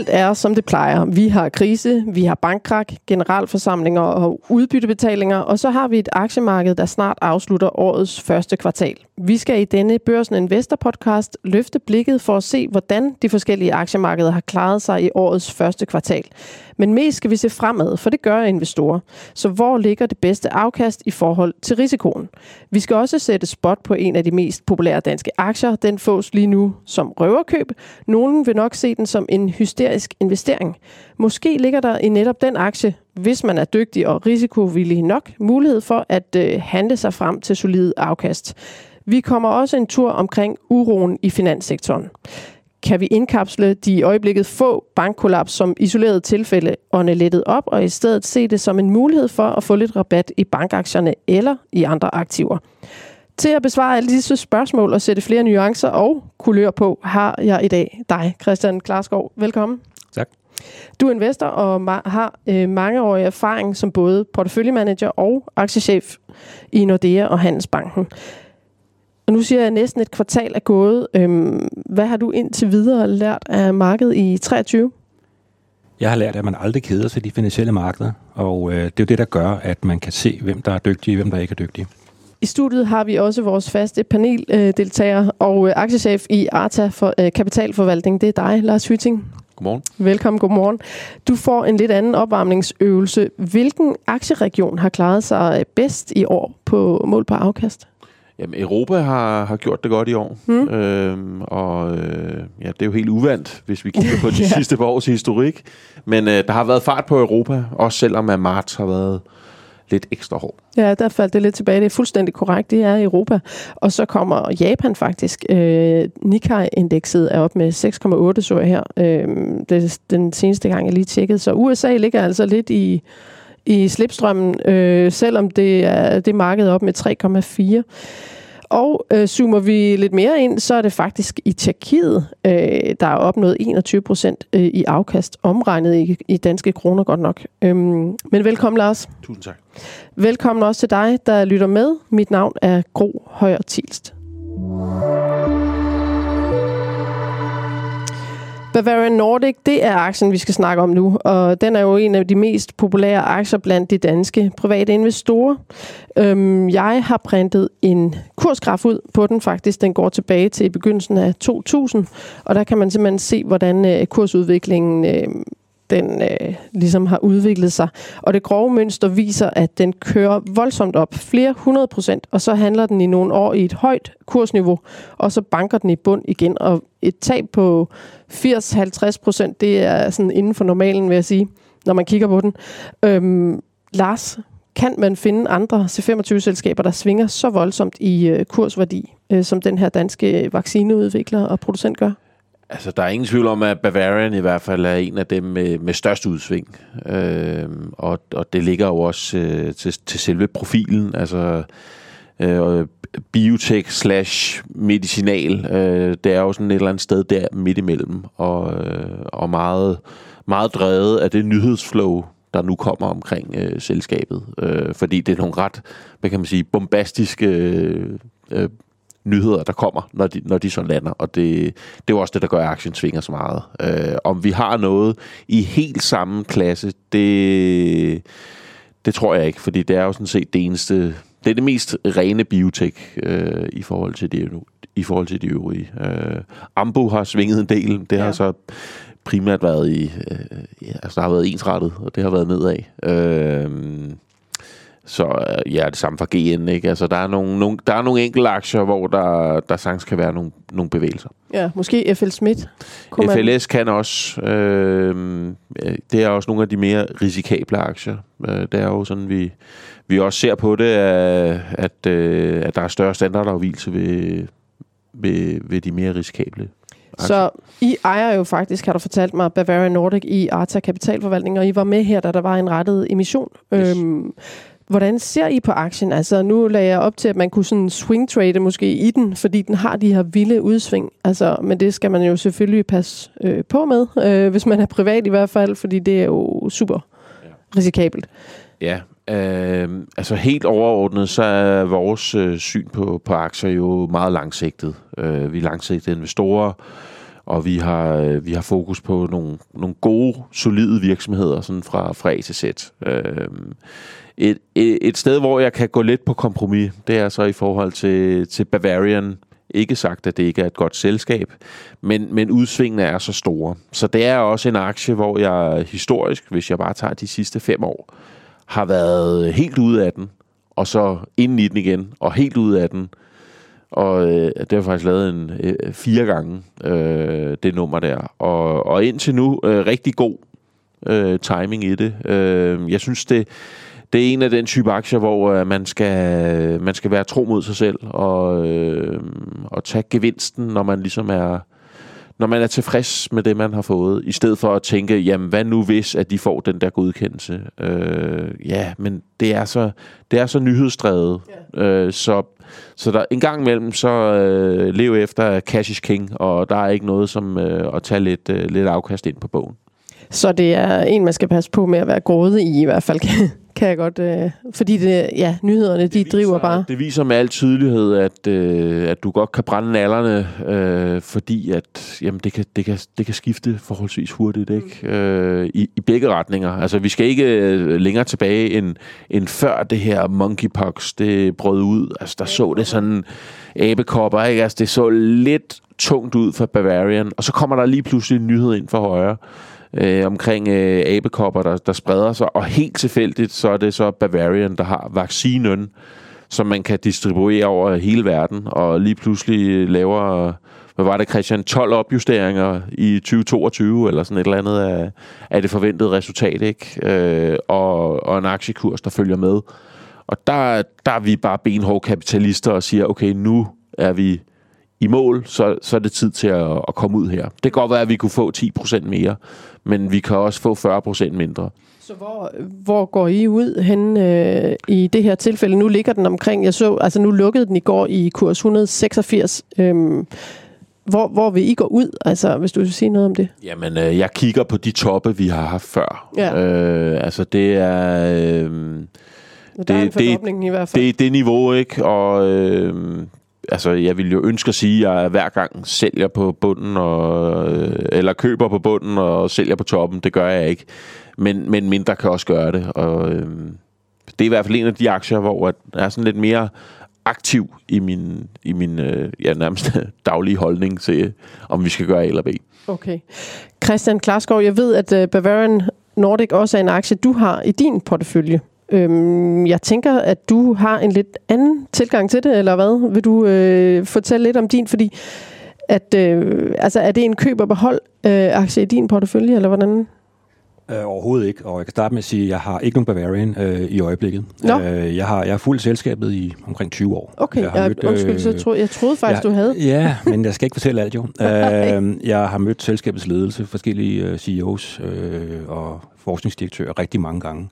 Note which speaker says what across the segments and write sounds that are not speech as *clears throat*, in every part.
Speaker 1: Alt er, som det plejer. Vi har krise, vi har bankkrak, generalforsamlinger og udbyttebetalinger, og så har vi et aktiemarked, der snart afslutter årets første kvartal. Vi skal i denne Børsen Investor podcast løfte blikket for at se, hvordan de forskellige aktiemarkeder har klaret sig i årets første kvartal. Men mest skal vi se fremad, for det gør investorer. Så hvor ligger det bedste afkast i forhold til risikoen? Vi skal også sætte spot på en af de mest populære danske aktier. Den fås lige nu som røverkøb. Nogen vil nok se den som en hysterisk investering. Måske ligger der i netop den aktie, hvis man er dygtig og risikovillig nok, mulighed for at øh, handle sig frem til solid afkast. Vi kommer også en tur omkring uroen i finanssektoren. Kan vi indkapsle de i øjeblikket få bankkollaps som isoleret tilfælde ånde lettet op, og i stedet se det som en mulighed for at få lidt rabat i bankaktierne eller i andre aktiver? Til at besvare alle disse spørgsmål og sætte flere nuancer og kulør på, har jeg i dag dig, Christian Klarskov. Velkommen.
Speaker 2: Tak.
Speaker 1: Du er investor og har øh, mangeårig erfaring som både porteføljemanager og aktiechef i Nordea og Handelsbanken. Og nu siger jeg, næsten et kvartal er gået. Øhm, hvad har du indtil videre lært af markedet i 23?
Speaker 2: Jeg har lært, at man aldrig keder sig i de finansielle markeder, og øh, det er jo det, der gør, at man kan se, hvem der er dygtige og hvem der ikke er dygtige.
Speaker 1: I studiet har vi også vores faste paneldeltager øh, og øh, aktiechef i Arta for øh, Kapitalforvaltning. Det er dig, Lars Hytting.
Speaker 3: Godmorgen.
Speaker 1: Velkommen, godmorgen. Du får en lidt anden opvarmningsøvelse. Hvilken aktieregion har klaret sig bedst i år på mål på afkast?
Speaker 3: Jamen, Europa har, har gjort det godt i år.
Speaker 1: Hmm.
Speaker 3: Øhm, og øh, ja, det er jo helt uvandt, hvis vi kigger på *laughs* de
Speaker 1: Ja.
Speaker 3: sidste par års historik. Men øh, der har været fart på Europa, også selvom at marts har været lidt ekstra hård.
Speaker 1: Ja, der faldt det lidt tilbage. Det er fuldstændig korrekt. Det er Europa. Og så kommer Japan faktisk. Øh, Nikkei-indekset er op med 6,8, så jeg her. Øh, det er den seneste gang, jeg lige tjekkede. Så USA ligger altså lidt i, i slipstrømmen, øh, selvom det er det markedet op med 3,4. Og øh, zoomer vi lidt mere ind, så er det faktisk i Tjekkiet, øh, der er opnået 21 procent øh, i afkast, omregnet i, i danske kroner godt nok. Øhm, men velkommen, Lars.
Speaker 3: Tusind tak.
Speaker 1: Velkommen også til dig, der lytter med. Mit navn er Gro Højer Tilst. Bavarian Nordic, det er aktien, vi skal snakke om nu, og den er jo en af de mest populære aktier blandt de danske private investorer. Øhm, jeg har printet en kursgraf ud på den faktisk. Den går tilbage til begyndelsen af 2000, og der kan man simpelthen se, hvordan øh, kursudviklingen øh, den øh, ligesom har udviklet sig. Og det grove mønster viser, at den kører voldsomt op, flere hundrede procent, og så handler den i nogle år i et højt kursniveau, og så banker den i bund igen. Og et tab på 80-50 procent, det er sådan inden for normalen, vil jeg sige, når man kigger på den. Øhm, Lars, kan man finde andre C25-selskaber, der svinger så voldsomt i øh, kursværdi, øh, som den her danske vaccineudvikler og producent gør?
Speaker 3: Altså, der er ingen tvivl om, at Bavarian i hvert fald er en af dem med, med størst udsving. Øh, og, og det ligger jo også øh, til, til selve profilen. Altså, øh, biotech slash medicinal, øh, det er jo sådan et eller andet sted der midt imellem. Og, øh, og meget, meget drevet af det nyhedsflow, der nu kommer omkring øh, selskabet. Øh, fordi det er nogle ret, hvad kan man sige, bombastiske øh, øh, nyheder, der kommer, når de, når de så lander. Og det, det er jo også det, der gør, at aktien svinger så meget. Øh, om vi har noget i helt samme klasse, det, det tror jeg ikke, fordi det er jo sådan set det eneste... Det er det mest rene biotech øh, i forhold til det i forhold til de øvrige. Øh, Ambo har svinget en del. Det
Speaker 1: Ja.
Speaker 3: har så primært været i... Øh, ja, altså der har været ensrettet, og det har været nedad. Øh, så øh, ja, det samme for GN, ikke? Altså, der er nogle, nogle, der er nogle enkelte aktier, hvor der, der sagtens kan være nogle, nogle bevægelser.
Speaker 1: Ja, måske FL man-
Speaker 3: FLS kan også, øh, det er også nogle af de mere risikable aktier. Øh, det er jo sådan, vi, vi også ser på det, at, at, øh, at der er større standardafvielse ved, ved, ved de mere risikable.
Speaker 1: Så I ejer jo faktisk, har du fortalt mig, Bavarian Nordic i Arta Kapitalforvaltning, og I var med her, da der var en rettet emission.
Speaker 3: Yes.
Speaker 1: Øhm, hvordan ser I på aktien? Altså, nu lagde jeg op til, at man kunne sådan swing trade måske i den, fordi den har de her vilde udsving. Altså, men det skal man jo selvfølgelig passe øh, på med, øh, hvis man er privat i hvert fald, fordi det er jo super risikabelt.
Speaker 3: Ja, øh, altså helt overordnet, så er vores øh, syn på, på aktier jo meget langsigtet. Øh, vi er langsigtede investorer, og vi har, øh, vi har fokus på nogle, nogle gode, solide virksomheder sådan fra, fra A til Z. Øh, et, et, et sted, hvor jeg kan gå lidt på kompromis, det er så i forhold til, til Bavarian. Ikke sagt, at det ikke er et godt selskab, men, men udsvingene er så store. Så det er også en aktie, hvor jeg historisk, hvis jeg bare tager de sidste fem år, har været helt ude af den, og så ind i den igen, og helt ude af den. Og øh, det har faktisk lavet en øh, fire gange, øh, det nummer der. Og, og indtil nu, øh, rigtig god øh, timing i det. Øh, jeg synes, det, det er en af den type aktier, hvor øh, man, skal, man skal være tro mod sig selv og, øh, og tage gevinsten, når man ligesom er når man er tilfreds med det, man har fået, i stedet for at tænke, jamen hvad nu hvis, at de får den der godkendelse? Øh, ja, men det er så, det er så nyhedsdrevet, ja. øh, så, så der en gang imellem, så øh, lev efter cash is king, og der er ikke noget som øh, at tage lidt, øh, lidt afkast ind på bogen.
Speaker 1: Så det er en, man skal passe på med at være grådig i, i hvert fald *laughs* kan jeg godt, øh, fordi det, ja, nyhederne, de viser, driver bare.
Speaker 3: Det viser med al tydelighed, at, øh, at du godt kan brænde nallerne, øh, fordi at, jamen, det, kan, det, kan, det kan skifte forholdsvis hurtigt ikke? Mm. Øh, i, i begge retninger. Altså, vi skal ikke øh, længere tilbage end, end før det her monkeypox, det brød ud. Altså, der så det sådan abekopper, ikke? Altså, det så lidt tungt ud for Bavarian, og så kommer der lige pludselig en nyhed ind for højre øh, omkring øh, abekopper, der, der spreder sig. Og helt tilfældigt, så er det så Bavarian, der har vaccinen, som man kan distribuere over hele verden. Og lige pludselig laver, hvad var det Christian, 12 opjusteringer i 2022, eller sådan et eller andet af, af det forventede resultat, ikke? Øh, og, og en aktiekurs, der følger med. Og der, der er vi bare benhårde kapitalister og siger, okay, nu er vi i mål, så, så er det tid til at, at komme ud her. Det kan godt være, at vi kunne få 10% mere, men vi kan også få 40% mindre.
Speaker 1: Så hvor, hvor går I ud hen øh, i det her tilfælde? Nu ligger den omkring, jeg så, altså nu lukkede den i går i kurs 186. Øhm, hvor, hvor vil I gå ud, altså, hvis du vil sige noget om det?
Speaker 3: Jamen, øh, jeg kigger på de toppe, vi har haft før. Ja. Øh, altså, det er... Øh,
Speaker 1: det, er en det, i hvert fald.
Speaker 3: Det er det niveau, ikke? Og øh, altså, jeg vil jo ønske at sige, at jeg hver gang sælger på bunden, og, øh, eller køber på bunden og sælger på toppen. Det gør jeg ikke. Men, men mindre kan også gøre det. Og, øh, det er i hvert fald en af de aktier, hvor jeg er sådan lidt mere aktiv i min, i min øh, ja, nærmest *laughs* daglige holdning til, om vi skal gøre A eller B.
Speaker 1: Okay. Christian Klarskov, jeg ved, at øh, Bavarian Nordic også er en aktie, du har i din portefølje. Øhm, jeg tænker, at du har en lidt anden tilgang til det, eller hvad? Vil du øh, fortælle lidt om din? Fordi at, øh, altså, er det en køb- og behold øh, aktie i din portefølje, eller hvordan?
Speaker 2: Øh, overhovedet ikke, og jeg kan starte med at sige, at jeg har ikke nogen Bavarian øh, i øjeblikket. Nå. Øh, jeg, har, jeg har fuldt selskabet i omkring 20 år.
Speaker 1: Okay, jeg, har mødt, undskyld, så tro, jeg troede faktisk,
Speaker 2: jeg,
Speaker 1: du havde.
Speaker 2: Ja, men jeg skal ikke fortælle alt jo. *laughs* øh, jeg har mødt selskabets ledelse, forskellige øh, CEOs øh, og forskningsdirektører rigtig mange gange.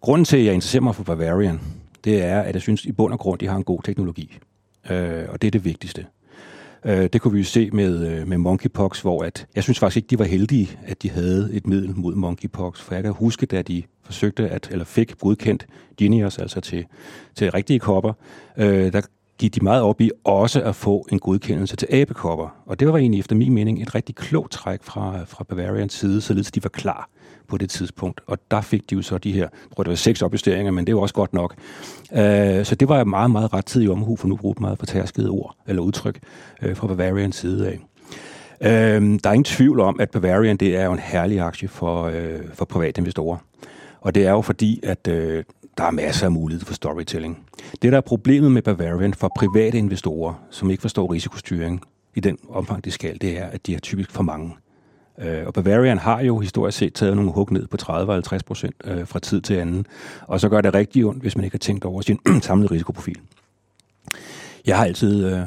Speaker 2: Grunden til, at jeg interesserer mig for Bavarian, det er, at jeg synes i bund og grund, de har en god teknologi. Øh, og det er det vigtigste. Øh, det kunne vi jo se med, øh, med monkeypox, hvor at, jeg synes faktisk ikke, de var heldige, at de havde et middel mod monkeypox. For jeg kan huske, da de forsøgte at, eller fik godkendt Genius, altså til, til rigtige kopper, øh, der gik de meget op i også at få en godkendelse til abekopper. Og det var egentlig efter min mening et rigtig klogt træk fra, fra Bavarians side, således de var klar på det tidspunkt. Og der fik de jo så de her, jeg tror det var seks opjusteringer, men det var også godt nok. Øh, så det var meget, meget ret tid i omhu, for nu brugte meget fortærskede ord eller udtryk øh, fra Bavarians side af. Øh, der er ingen tvivl om, at Bavarian det er jo en herlig aktie for, øh, for private investorer. Og det er jo fordi, at øh, der er masser af mulighed for storytelling. Det, der er problemet med Bavarian for private investorer, som ikke forstår risikostyring i den omfang, det skal, det er, at de er typisk for mange. Øh, og Bavarian har jo historisk set taget nogle hug ned på 30-50 procent øh, fra tid til anden. Og så gør det rigtig ondt, hvis man ikke har tænkt over sin *clears throat* samlede risikoprofil. Jeg har altid øh,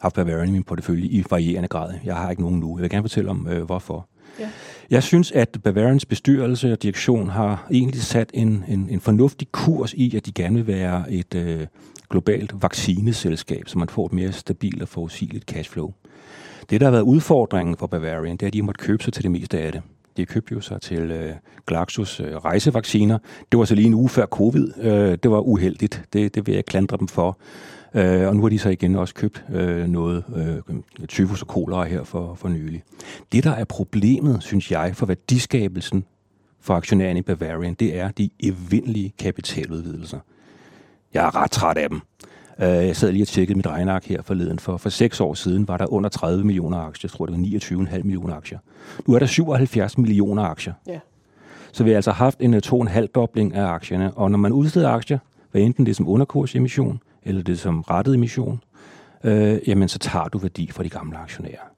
Speaker 2: haft Bavarian i min portefølje i varierende grad. Jeg har ikke nogen nu. Jeg vil gerne fortælle om, øh, hvorfor. Ja. Jeg synes, at Bavarians bestyrelse og direktion har egentlig sat en, en, en fornuftig kurs i, at de gerne vil være et øh, globalt vaccineselskab, så man får et mere stabilt og forudsigeligt cashflow. Det, der har været udfordringen for Bavarian, det er, at de måtte købe sig til det meste af det. De købte jo sig til øh, Glaxus øh, rejsevacciner. Det var så lige en uge før covid. Øh, det var uheldigt. Det, det vil jeg klandre dem for. Øh, og nu har de så igen også købt øh, noget øh, tyfus og kolera her for, for nylig. Det, der er problemet, synes jeg, for værdiskabelsen for aktionærerne i Bavarian, det er de evindelige kapitaludvidelser. Jeg er ret træt af dem. Øh, jeg sad lige og tjekkede mit regneark her forleden. For, for seks år siden var der under 30 millioner aktier. Jeg tror, det var 29,5 millioner aktier. Nu er der 77 millioner aktier. Ja. Så vi har altså haft en 2,5-dobling øh, af aktierne. Og når man udsteder aktier, hvad enten det er som underkursemission, eller det er som rettet emission, øh, jamen så tager du værdi fra de gamle aktionærer.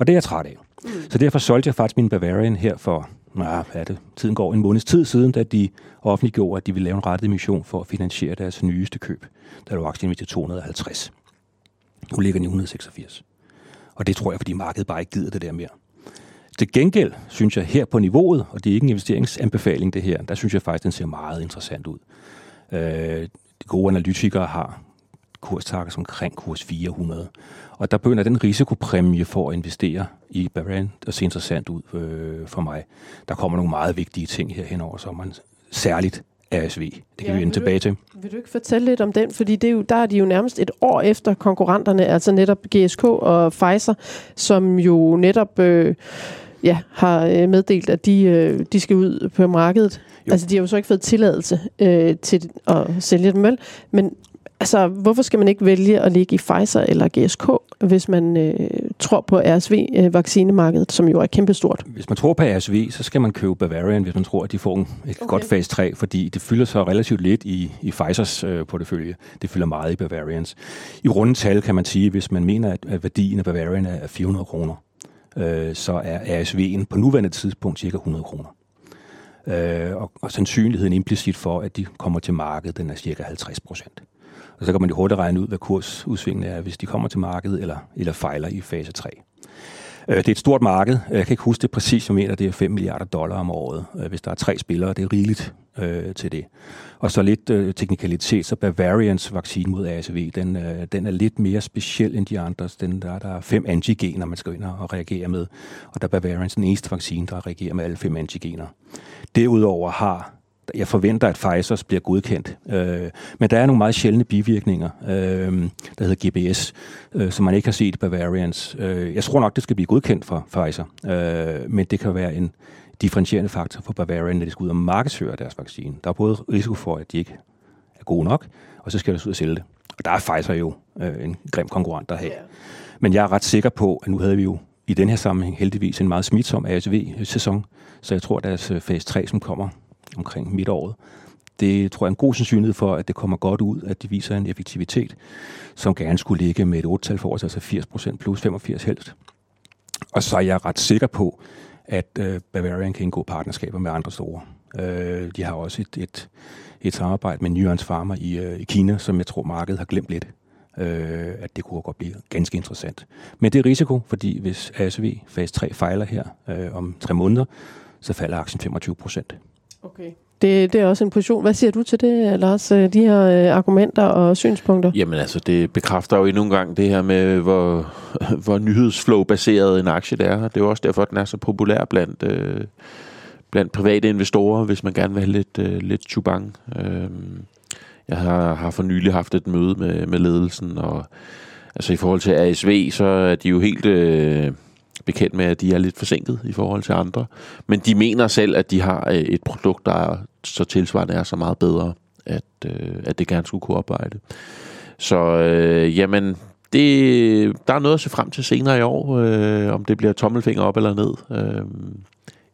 Speaker 2: Og det er jeg træt af. Mm. Så derfor solgte jeg faktisk min Bavarian her for, nej, hvad er det, tiden går en måneds tid siden, da de offentliggjorde, at de ville lave en rettet emission for at finansiere deres nyeste køb. Der lå aktien til 250. Nu ligger den i 186. Og det tror jeg, fordi markedet bare ikke gider det der mere. Til gengæld synes jeg her på niveauet, og det er ikke en investeringsanbefaling det her, der synes jeg faktisk, den ser meget interessant ud. Øh, de gode analytikere har kurstarkes omkring kurs 400. Og der begynder den risikopræmie for at investere i Bavarian at se interessant ud øh, for mig. Der kommer nogle meget vigtige ting her hen over sommeren. Særligt ASV. Det kan ja, vi vende tilbage til.
Speaker 1: Vil du ikke fortælle lidt om den? Fordi det er jo, der er de jo nærmest et år efter konkurrenterne, altså netop GSK og Pfizer, som jo netop øh, ja, har øh, meddelt, at de, øh, de skal ud på markedet. Jo. Altså, de har jo så ikke fået tilladelse øh, til at sælge dem, vel? Men altså, hvorfor skal man ikke vælge at ligge i Pfizer eller GSK, hvis man øh, tror på RSV-vaccinemarkedet, øh, som jo er kæmpestort?
Speaker 2: Hvis man tror på RSV, så skal man købe Bavarian, hvis man tror, at de får et okay. godt fase 3, fordi det fylder så relativt lidt i, i Pfizers øh, portefølje. Det fylder meget i Bavarians. I runde tal kan man sige, hvis man mener, at, at værdien af Bavarian er 400 kroner, øh, så er RSV'en på nuværende tidspunkt cirka 100 kroner. Øh, og, og sandsynligheden implicit for, at de kommer til markedet, den er cirka 50 procent. Og så kan man jo hurtigt regne ud, hvad kursudsvingene er, hvis de kommer til markedet eller, eller fejler i fase 3. Øh, det er et stort marked. Jeg kan ikke huske det præcis, jeg mener, det er 5 milliarder dollar om året. Øh, hvis der er tre spillere, det er rigeligt øh, til det. Og så lidt øh, teknikalitet, så Bavarians vaccine mod ASV, den, øh, den er lidt mere speciel end de andre. Den, der, der er fem antigener, man skal ind og reagere med. Og der er Bavarians den eneste vaccine, der reagerer med alle fem antigener. Derudover har jeg forventer, at Pfizer bliver godkendt. Øh, men der er nogle meget sjældne bivirkninger, øh, der hedder GBS, øh, som man ikke har set i Bavarians. Øh, jeg tror nok, det skal blive godkendt for Pfizer, øh, men det kan være en differentierende faktor for Bavarian, når de skal ud og markedsføre deres vaccine. Der er både risiko for, at de ikke er gode nok, og så skal de ud og sælge det. Og der er Pfizer jo øh, en grim konkurrent der har. Yeah. Men jeg er ret sikker på, at nu havde vi jo i den her sammenhæng heldigvis en meget smitsom ASV-sæson, så jeg tror, at deres øh, fase 3, som kommer omkring midtåret. Det tror jeg er en god sandsynlighed for, at det kommer godt ud, at de viser en effektivitet, som gerne skulle ligge med et 8-tal for os, altså 80% plus 85 helst. Og så er jeg ret sikker på, at øh, Bavarian kan indgå partnerskaber med andre store. Øh, de har også et, et, et samarbejde med Nuance Pharma i, øh, i Kina, som jeg tror, markedet har glemt lidt. Øh, at det kunne godt blive ganske interessant. Men det er risiko, fordi hvis ASV fase 3 fejler her øh, om tre måneder, så falder aktien 25 procent.
Speaker 1: Okay. Det, det er også en position. Hvad siger du til det, Lars, øh, de her øh, argumenter og synspunkter?
Speaker 3: Jamen altså, det bekræfter jo endnu en gang det her med, hvor, *laughs* hvor nyhedsflow-baseret en aktie det er. Det er jo også derfor, at den er så populær blandt, øh, blandt private investorer, hvis man gerne vil have lidt, øh, lidt chubang. Øh, jeg har, har for nylig haft et møde med, med ledelsen, og altså i forhold til ASV, så er de jo helt... Øh, bekendt med, at de er lidt forsinket i forhold til andre. Men de mener selv, at de har øh, et produkt, der er så tilsvarende er så meget bedre, at, øh, at det gerne skulle kunne arbejde. Så øh, jamen, det, der er noget at se frem til senere i år, øh, om det bliver tommelfinger op eller ned. Øh,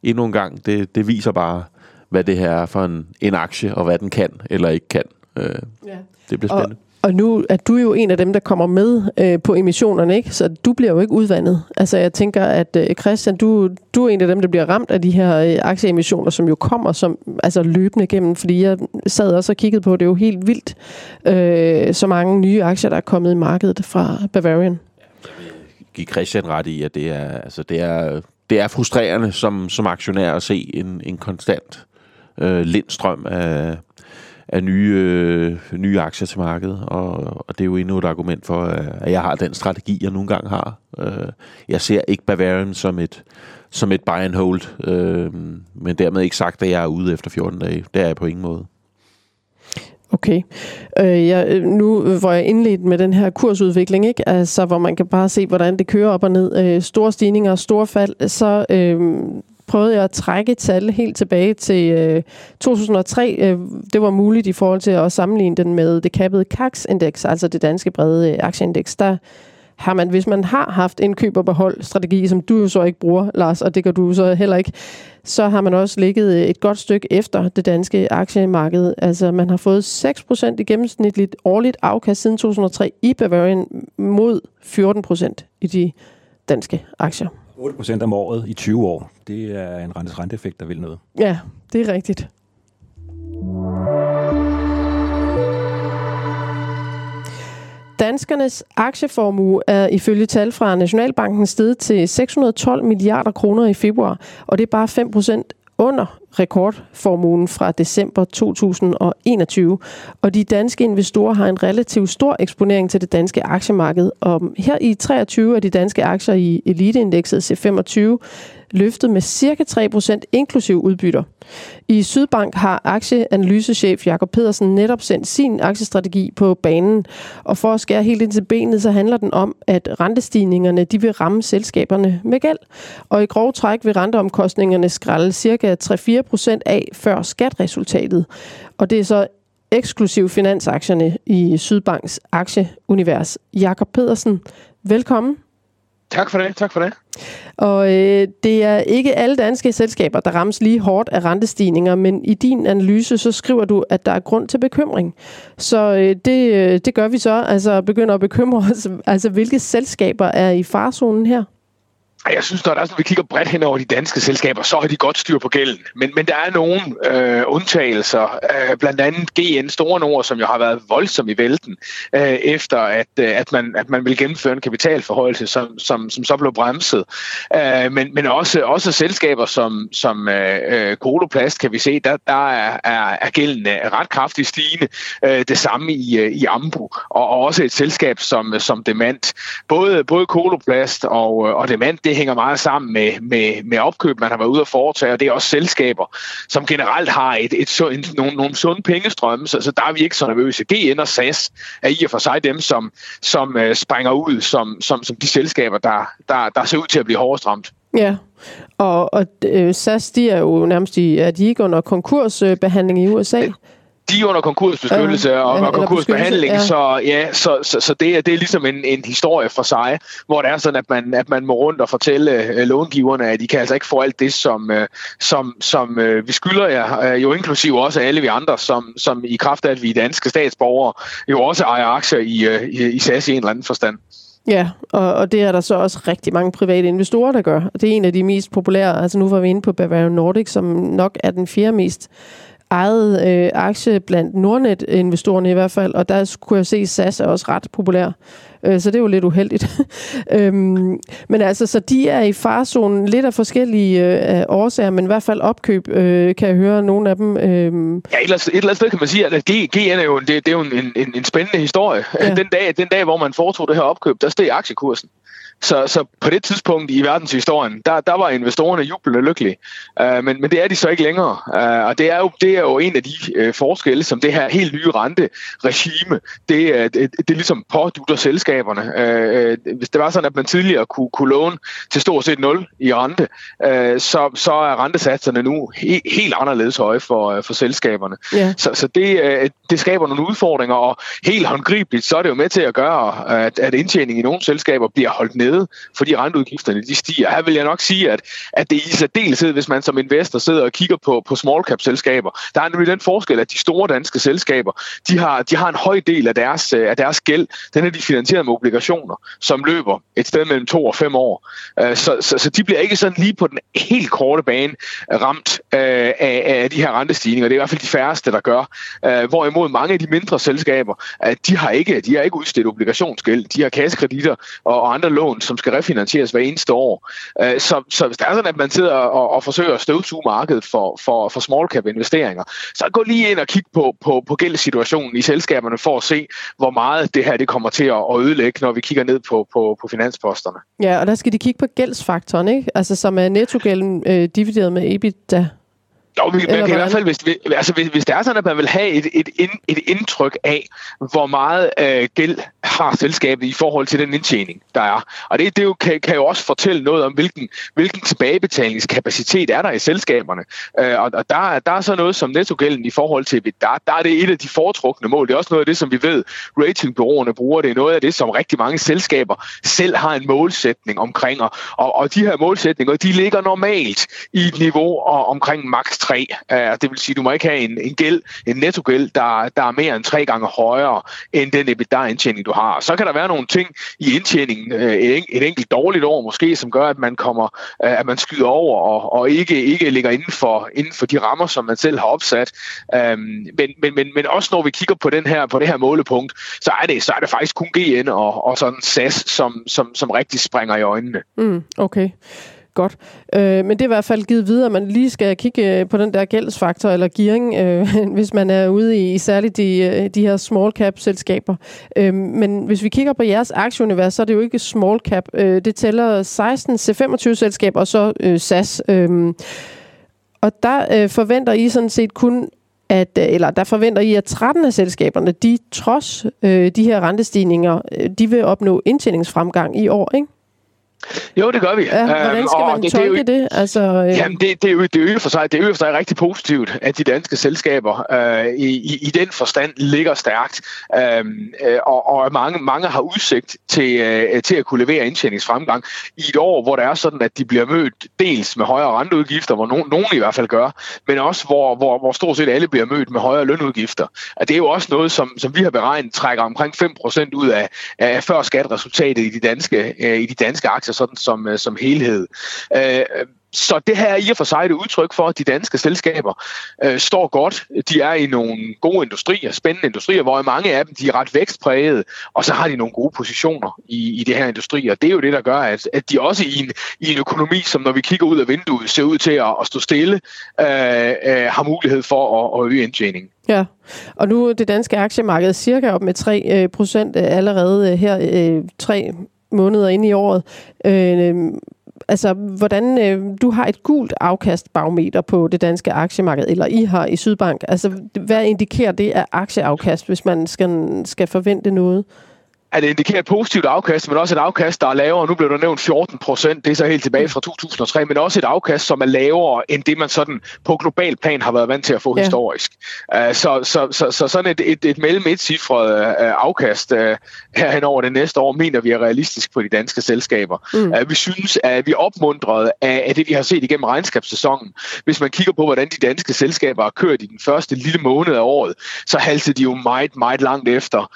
Speaker 3: endnu en gang, det, det viser bare, hvad det her er for en, en aktie, og hvad den kan eller ikke kan. Øh, ja. Det bliver spændende.
Speaker 1: Og og nu er du jo en af dem, der kommer med øh, på emissionerne, ikke? så du bliver jo ikke udvandet. Altså jeg tænker, at øh, Christian, du, du er en af dem, der bliver ramt af de her øh, aktieemissioner, som jo kommer som, altså løbende gennem, fordi jeg sad også og kiggede på, det er jo helt vildt, øh, så mange nye aktier, der er kommet i markedet fra Bavarian.
Speaker 3: Giv Christian ret i, at det er, altså det er, det er frustrerende som, som aktionær at se en, en konstant øh, lindstrøm af, af nye, øh, nye aktier til markedet, og, og det er jo endnu et argument for, øh, at jeg har den strategi, jeg nogle gange har. Øh, jeg ser ikke Bavarian som et, som et buy and hold, øh, men dermed ikke sagt, at jeg er ude efter 14 dage. Det er jeg på ingen måde.
Speaker 1: Okay. Øh, jeg, øh, nu øh, hvor jeg indledt med den her kursudvikling, ikke? Altså, hvor man kan bare se, hvordan det kører op og ned, øh, store stigninger og store fald, så øh, prøvede jeg at trække tal helt tilbage til øh, 2003. Øh, det var muligt i forhold til at sammenligne den med det kappede CAX-indeks, altså det danske brede øh, aktieindeks. Der har man, hvis man har haft en køb- og behold strategi, som du jo så ikke bruger, Lars, og det gør du så heller ikke, så har man også ligget øh, et godt stykke efter det danske aktiemarked. Altså man har fået 6% i gennemsnitligt årligt afkast siden 2003 i Bavarian mod 14% i de danske aktier.
Speaker 2: 8% om året i 20 år, det er en rentes renteeffekt, der vil noget.
Speaker 1: Ja, det er rigtigt. Danskernes aktieformue er ifølge tal fra Nationalbanken steget til 612 milliarder kroner i februar, og det er bare 5 procent under rekordformuen fra december 2021. Og de danske investorer har en relativt stor eksponering til det danske aktiemarked. Og her i 23 er de danske aktier i eliteindekset C25 løftet med cirka 3% inklusiv udbytter. I Sydbank har aktieanalysechef Jakob Pedersen netop sendt sin aktiestrategi på banen. Og for at skære helt ind til benet, så handler den om, at rentestigningerne de vil ramme selskaberne med gæld. Og i grov træk vil renteomkostningerne skralde cirka 3-4% af før skatresultatet. Og det er så eksklusiv finansaktierne i Sydbanks aktieunivers. Jakob Pedersen, velkommen.
Speaker 4: Tak for det, tak for det.
Speaker 1: Og øh, det er ikke alle danske selskaber, der rammes lige hårdt af rentestigninger, men i din analyse, så skriver du, at der er grund til bekymring. Så øh, det, øh, det gør vi så, altså begynder at bekymre os. Altså, hvilke selskaber er i farzonen her?
Speaker 4: Jeg synes, når, der er, når vi kigger bredt hen over de danske selskaber, så har de godt styr på gælden. Men, men der er nogle øh, undtagelser, øh, blandt andet GN Store Nord, som jo har været voldsom i vælten, øh, efter at, øh, at, man, at man vil gennemføre en kapitalforhøjelse, som, som, som så blev bremset. Øh, men, men også, også selskaber som, som øh, øh Koloplast, kan vi se, der, der er, er, er gælden øh, ret kraftigt stigende. Øh, det samme i, øh, i Ambu, og, og også et selskab som, som Demand. Både, både Koloplast og, og Demand, det hænger meget sammen med, med, med opkøb, man har været ude at foretage, og det er også selskaber, som generelt har et, et, et, et, nogle, nogle sunde pengestrømme, så, så der er vi ikke så nervøse. GN og SAS er i og for sig dem, som, som uh, springer ud som, som, som de selskaber, der, der, der ser ud til at blive hårdest ramt.
Speaker 1: Ja, og, og øh, SAS, de er jo nærmest i, er de ikke under konkursbehandling i USA?
Speaker 4: De er under konkursbeskyttelse øh, og, og konkursbehandling, ja. så ja, så, så, så det, er, det er ligesom en, en historie for sig, hvor det er sådan, at man, at man må rundt og fortælle uh, långiverne, at de kan altså ikke få alt det, som, uh, som, som uh, vi skylder jer, uh, jo inklusiv også alle vi andre, som, som i kraft af, at vi er danske statsborgere, jo også ejer aktier i, uh, i, i SAS i en eller anden forstand.
Speaker 1: Ja, og, og det er der så også rigtig mange private investorer, der gør. Det er en af de mest populære. Altså nu var vi inde på Bavarian Nordic, som nok er den fjerde mest eget øh, aktie blandt Nordnet-investorerne i hvert fald, og der kunne jeg se, at SAS er også ret populær. Øh, så det er jo lidt uheldigt. *laughs* øhm, men altså, så de er i farzonen lidt af forskellige øh, årsager, men i hvert fald opkøb, øh, kan jeg høre nogle af dem. Øh. Ja, et
Speaker 4: eller, andet, et eller andet sted kan man sige, at G, GN er jo, det, det er jo en, en, en spændende historie. Ja. Den, dag, den dag, hvor man foretog det her opkøb, der steg aktiekursen. Så, så på det tidspunkt i verdenshistorien, der, der var investorerne jublende lykkelige. Uh, men, men det er de så ikke længere. Uh, og det er, jo, det er jo en af de uh, forskelle, som det her helt nye renteregime, det, uh, det, det ligesom pådutter selskaberne. Uh, hvis det var sådan, at man tidligere kunne, kunne låne til stort set 0 i rente, uh, så, så er rentesatserne nu he, helt anderledes høje for, uh, for selskaberne. Yeah. Så, så det, uh, det skaber nogle udfordringer, og helt håndgribeligt, så er det jo med til at gøre, at, at indtjening i nogle selskaber bliver holdt ned nede, fordi renteudgifterne de stiger. Her vil jeg nok sige, at, at det er i særdeleshed, hvis man som investor sidder og kigger på, på small cap selskaber, der er nemlig den forskel, at de store danske selskaber, de har, de har en høj del af deres, øh, af deres gæld, den er de finansieret med obligationer, som løber et sted mellem to og fem år. Øh, så, så, så de bliver ikke sådan lige på den helt korte bane øh, ramt af, af de her rentestigninger. Det er i hvert fald de færreste, der gør. Hvorimod mange af de mindre selskaber, de har ikke, de har ikke udstedt obligationsgæld, de har kassekreditter og andre lån, lån, som skal refinansieres hver eneste år. Øh, så, så hvis det er sådan, at man sidder og, og forsøger at støvsuge markedet for, for, for small cap investeringer, så gå lige ind og kig på, på, på gældssituationen i selskaberne for at se, hvor meget det her det kommer til at ødelægge, når vi kigger ned på, på, på finansposterne.
Speaker 1: Ja, og der skal de kigge på gældsfaktoren, ikke? Altså som er nettogælden øh, divideret med EBITDA.
Speaker 4: Jo, vi, man kan i hvert fald, hvis, altså, hvis, hvis det er sådan, at man vil have et, et, et, indtryk af, hvor meget øh, gæld har selskabet i forhold til den indtjening, der er. Og det, det jo, kan, kan jo også fortælle noget om, hvilken, hvilken tilbagebetalingskapacitet er der i selskaberne. Øh, og og der, der er så noget som nettogælden i forhold til, der, der er det et af de foretrukne mål. Det er også noget af det, som vi ved, ratingbyråerne bruger. Det er noget af det, som rigtig mange selskaber selv har en målsætning omkring. Og, og de her målsætninger, de ligger normalt i et niveau og omkring maks 3. Øh, det vil sige, du må ikke have en, en gæld, en nettogæld, der, der er mere end tre gange højere end den EBITDA-indtjening, du har. Så kan der være nogle ting i indtjeningen, øh, et, et enkelt dårligt år måske, som gør, at man kommer, øh, at man skyder over og, og ikke, ikke ligger inden for, inden for de rammer, som man selv har opsat. Øhm, men, men, men, men også når vi kigger på, den her, på det her målepunkt, så er det, så er det faktisk kun GN og, og sådan SAS, som, som, som rigtig springer i øjnene.
Speaker 1: Mm, okay. Godt. Øh, men det er i hvert fald givet videre, at man lige skal kigge øh, på den der gældsfaktor eller gearing, øh, *laughs* hvis man er ude i, i særligt de, øh, de her small cap selskaber. Øh, men hvis vi kigger på jeres aktieunivers, så er det jo ikke small cap. Øh, det tæller 16 C25 selskaber og så øh, SAS. Øh, og der øh, forventer I sådan set kun at, øh, eller der forventer I, at 13 af selskaberne, de trods øh, de her rentestigninger, de vil opnå indtjeningsfremgang i år, ikke?
Speaker 4: Jo, det gør vi.
Speaker 1: Ja, hvordan øhm, skal man det, tolke det? det? Altså,
Speaker 4: øh... Jamen, det, det, er jo, det, er jo for sig, det er jo for sig rigtig positivt, at de danske selskaber øh, i, i, i den forstand ligger stærkt, øhm, øh, og, og mange, mange har udsigt til, øh, til at kunne levere indtjeningsfremgang i et år, hvor det er sådan, at de bliver mødt dels med højere renteudgifter, hvor nogen, nogen i hvert fald gør, men også hvor, hvor, hvor stort set alle bliver mødt med højere lønudgifter. Og det er jo også noget, som, som vi har beregnet trækker omkring 5% ud af, af før skatteresultatet i de danske, øh, i de danske aktier sådan som, øh, som helhed. Øh, så det her er i og for sig et udtryk for, at de danske selskaber øh, står godt. De er i nogle gode industrier, spændende industrier, hvor mange af dem de er ret vækstpræget, og så har de nogle gode positioner i, i det her industri. Og det er jo det, der gør, at, at de også i en, i en økonomi, som når vi kigger ud af vinduet, ser ud til at, at stå stille, øh, øh, har mulighed for at, at øge indtjeningen.
Speaker 1: Ja, og nu er det danske aktiemarked cirka op med 3% øh, procent øh, allerede øh, her, 3 måneder ind i året. Øh, øh, altså, hvordan øh, du har et gult afkastbarometer på det danske aktiemarked, eller I har i Sydbank. Altså, hvad indikerer det af aktieafkast, hvis man skal, skal forvente noget?
Speaker 4: At det indikerer et positivt afkast, men også et afkast, der er lavere. Nu blev der nævnt 14 procent, det er så helt tilbage fra 2003, men også et afkast, som er lavere end det, man sådan på global plan har været vant til at få ja. historisk. Uh, så, så, så, så sådan et, et, et mellem et cifret uh, afkast uh, herhen over det næste år, mener vi er realistisk på de danske selskaber. Mm. Vi synes, at vi er opmuntret af, det, vi har set igennem regnskabssæsonen. Hvis man kigger på, hvordan de danske selskaber har kørt i den første lille måned af året, så halsede de jo meget, meget langt efter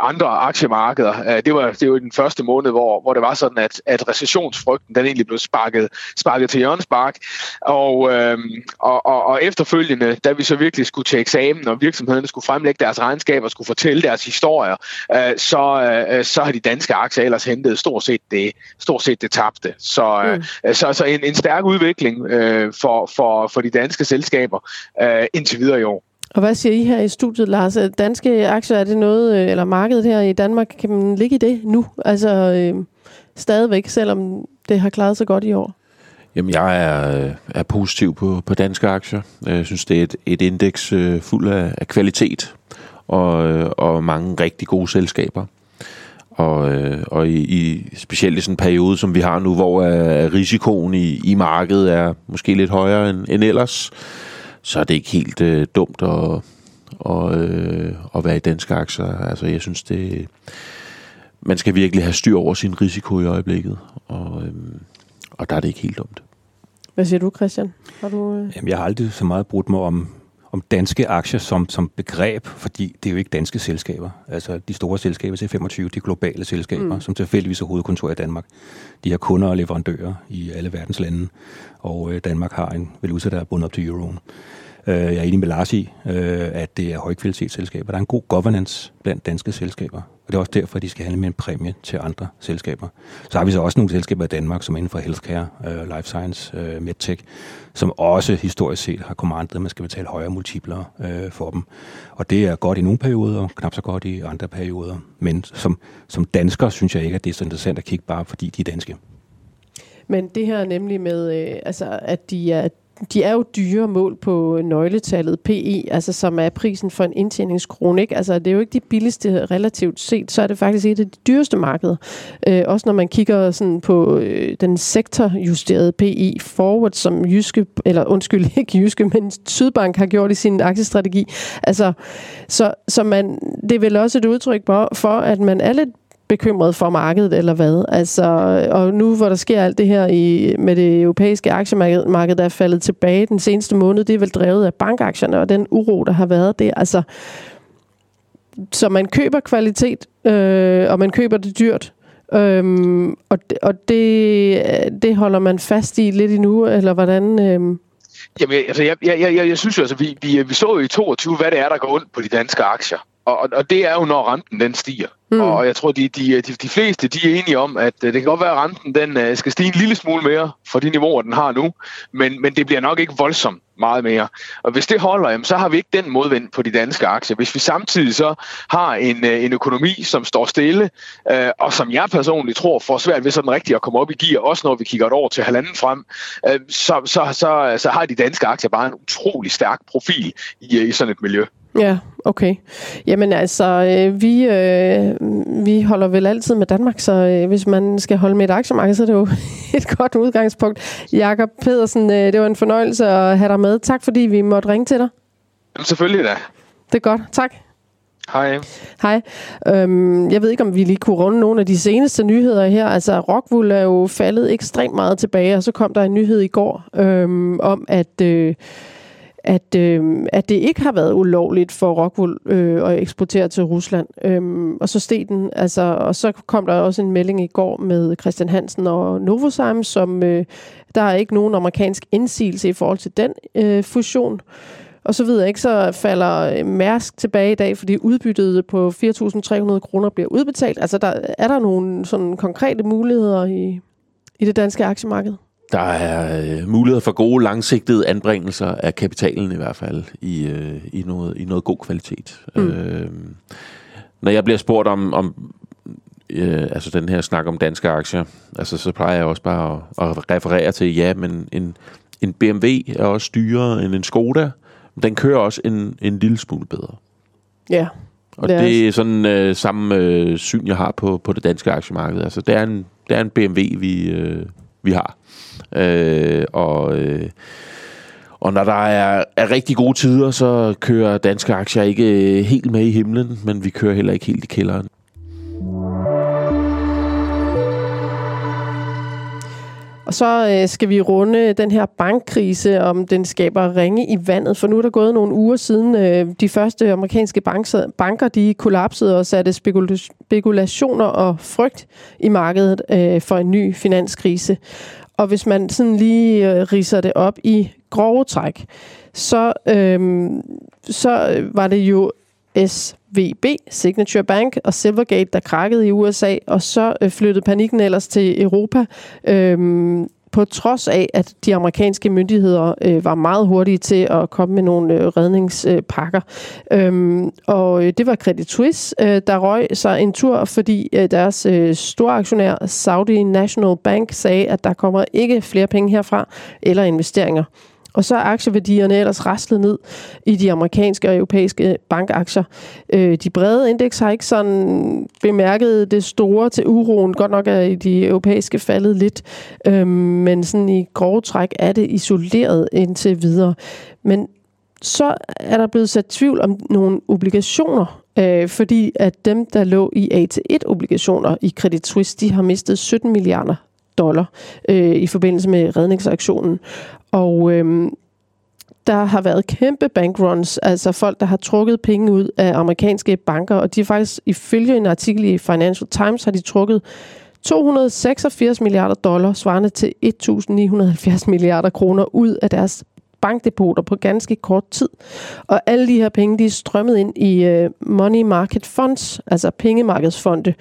Speaker 4: andre aktiemarkeder markeder. Øh, det var, det var den første måned, hvor, hvor det var sådan, at, at recessionsfrygten den egentlig blev sparket, sparket til hjørnespark. Og, øhm, og, og, og efterfølgende, da vi så virkelig skulle til eksamen, og virksomhederne skulle fremlægge deres regnskaber og skulle fortælle deres historier, øh, så, øh, så har de danske aktier ellers hentet stort set det, stort set det tabte. Så, øh, mm. så, så en, en stærk udvikling øh, for, for, for de danske selskaber øh, indtil videre i år.
Speaker 1: Og hvad siger I her i studiet, Lars? Danske aktier, er det noget, øh, eller markedet her i Danmark, kan man ligge i det nu? Altså øh, stadigvæk, selvom det har klaret sig godt i år?
Speaker 3: Jamen, jeg er, øh, er positiv på, på danske aktier. Jeg synes, det er et, et indeks øh, fuld af, af kvalitet og, øh, og mange rigtig gode selskaber. Og, og i, i specielt i sådan en periode, som vi har nu, hvor risikoen i, i markedet er måske lidt højere end, end ellers, så er det ikke helt øh, dumt at, og, øh, at være i danske aktier. Altså, jeg synes, det man skal virkelig have styr over sin risiko i øjeblikket, og, øh, og der er det ikke helt dumt.
Speaker 1: Hvad siger du, Christian? Har du,
Speaker 2: øh... Jamen, jeg har aldrig så meget brudt mig om, om danske aktier som, som begreb, fordi det er jo ikke danske selskaber. Altså de store selskaber til 25, de globale selskaber, mm. som tilfældigvis har hovedkontor i Danmark. De har kunder og leverandører i alle verdens lande, og øh, Danmark har en valuta, der er bundet op til euroen. Øh, jeg er enig med Lars i, øh, at det er højkvalitetsselskaber. Der er en god governance blandt danske selskaber, og det er også derfor, at de skal handle med en præmie til andre selskaber. Så har vi så også nogle selskaber i Danmark, som er inden for healthcare, øh, life science, øh, medtech, som også historisk set har kommandet, at man skal betale højere multipler øh, for dem. Og det er godt i nogle perioder, og knap så godt i andre perioder. Men som, som dansker synes jeg ikke, at det er så interessant at kigge bare, fordi de er danske.
Speaker 1: Men det her nemlig med, øh, altså, at de er de er jo dyre mål på nøgletallet PE, altså som er prisen for en indtjeningskrone. Ikke? Altså, det er jo ikke de billigste relativt set, så er det faktisk et af de dyreste markeder. Øh, også når man kigger sådan på øh, den sektorjusterede PE forward, som Jyske, eller undskyld, *laughs* ikke Jyske, men Sydbank har gjort i sin aktiestrategi. Altså, så, så man, det er vel også et udtryk for, at man er lidt bekymret for markedet, eller hvad? Altså, og nu hvor der sker alt det her i, med det europæiske aktiemarked, der er faldet tilbage den seneste måned, det er vel drevet af bankaktierne og den uro, der har været der. Altså, så man køber kvalitet, øh, og man køber det dyrt, Øhm, og og det, det holder man fast i lidt endnu, eller hvordan? Øhm?
Speaker 4: Jamen, altså, jeg, jeg, jeg, jeg synes jo, altså, vi, vi, vi så jo i 22, hvad det er, der går ondt på de danske aktier. Og, og det er jo, når renten den stiger. Mm. Og jeg tror, de, de, de, de fleste de er enige om, at øh, det kan godt være, at renten den, øh, skal stige en lille smule mere fra de niveauer, den har nu, men, men det bliver nok ikke voldsomt meget mere. Og hvis det holder, jamen, så har vi ikke den modvind på de danske aktier. Hvis vi samtidig så har en, øh, en økonomi, som står stille, øh, og som jeg personligt tror får svært ved sådan rigtigt at komme op i gear, også når vi kigger et år til halvanden frem, øh, så, så, så, så har de danske aktier bare en utrolig stærk profil i, i sådan et miljø.
Speaker 1: Ja, okay. Jamen altså, øh, vi, øh, vi holder vel altid med Danmark, så øh, hvis man skal holde med et aktiemarked, så er det jo *laughs* et godt udgangspunkt. Jakob Pedersen, øh, det var en fornøjelse at have dig med. Tak fordi vi måtte ringe til dig.
Speaker 4: Selvfølgelig da.
Speaker 1: Det er godt. Tak.
Speaker 4: Hej.
Speaker 1: Hej. Øhm, jeg ved ikke, om vi lige kunne runde nogle af de seneste nyheder her. Altså, Rockwool er jo faldet ekstremt meget tilbage, og så kom der en nyhed i går øhm, om, at... Øh, at, øh, at det ikke har været ulovligt for Rockwool øh, at eksportere til Rusland. Øhm, og så steg den, altså, og så kom der også en melding i går med Christian Hansen og Novozymes, som øh, der er ikke nogen amerikansk indsigelse i forhold til den øh, fusion. Og så videre ikke, så falder øh, Mærsk tilbage i dag, fordi udbyttet på 4.300 kroner bliver udbetalt. Altså, der, er der nogle sådan konkrete muligheder i, i det danske aktiemarked?
Speaker 3: Der er øh, muligheder for gode langsigtede anbringelser af kapitalen i hvert fald i, øh, i, noget, i noget god kvalitet. Mm. Øh, når jeg bliver spurgt om, om øh, altså den her snak om danske aktier, altså så plejer jeg også bare at, at referere til, ja, men en, en BMW er også dyrere end en Skoda, men den kører også en, en lille smule bedre.
Speaker 1: Ja.
Speaker 3: Og det er, det er sådan øh, samme øh, syn, jeg har på, på det danske aktiemarked. Altså, det er en, det er en BMW, vi, øh, vi har. Øh, og, øh, og når der er, er rigtig gode tider, så kører danske aktier ikke helt med i himlen, men vi kører heller ikke helt i kælderen.
Speaker 1: Og så øh, skal vi runde den her bankkrise, om den skaber ringe i vandet. For nu er der gået nogle uger siden øh, de første amerikanske banker, banker de kollapsede og satte spekulationer og frygt i markedet øh, for en ny finanskrise. Og hvis man sådan lige øh, riser det op i grove træk, så, øhm, øh, så var det jo SVB, Signature Bank og Silvergate, der krakkede i USA, og så øh, flyttede panikken ellers til Europa. Øhm, på trods af, at de amerikanske myndigheder øh, var meget hurtige til at komme med nogle øh, redningspakker. Øhm, og øh, det var Credit Suisse, øh, der røg sig en tur, fordi øh, deres øh, store aktionær Saudi National Bank sagde, at der kommer ikke flere penge herfra eller investeringer. Og så er aktieværdierne ellers raslet ned i de amerikanske og europæiske bankaktier. Øh, de brede indeks har ikke sådan bemærket det store til uroen. Godt nok er de europæiske faldet lidt, øh, men sådan i grove træk er det isoleret indtil videre. Men så er der blevet sat tvivl om nogle obligationer, øh, fordi at dem, der lå i AT1-obligationer i Credit Suisse, de har mistet 17 milliarder dollar øh, i forbindelse med redningsaktionen. Og øhm, der har været kæmpe bankruns, altså folk, der har trukket penge ud af amerikanske banker, og de har faktisk, ifølge en artikel i Financial Times, har de trukket 286 milliarder dollar, svarende til 1.970 milliarder kroner ud af deres bankdepoter på ganske kort tid. Og alle de her penge, de er strømmet ind i øh, money market funds, altså pengemarkedsfonde.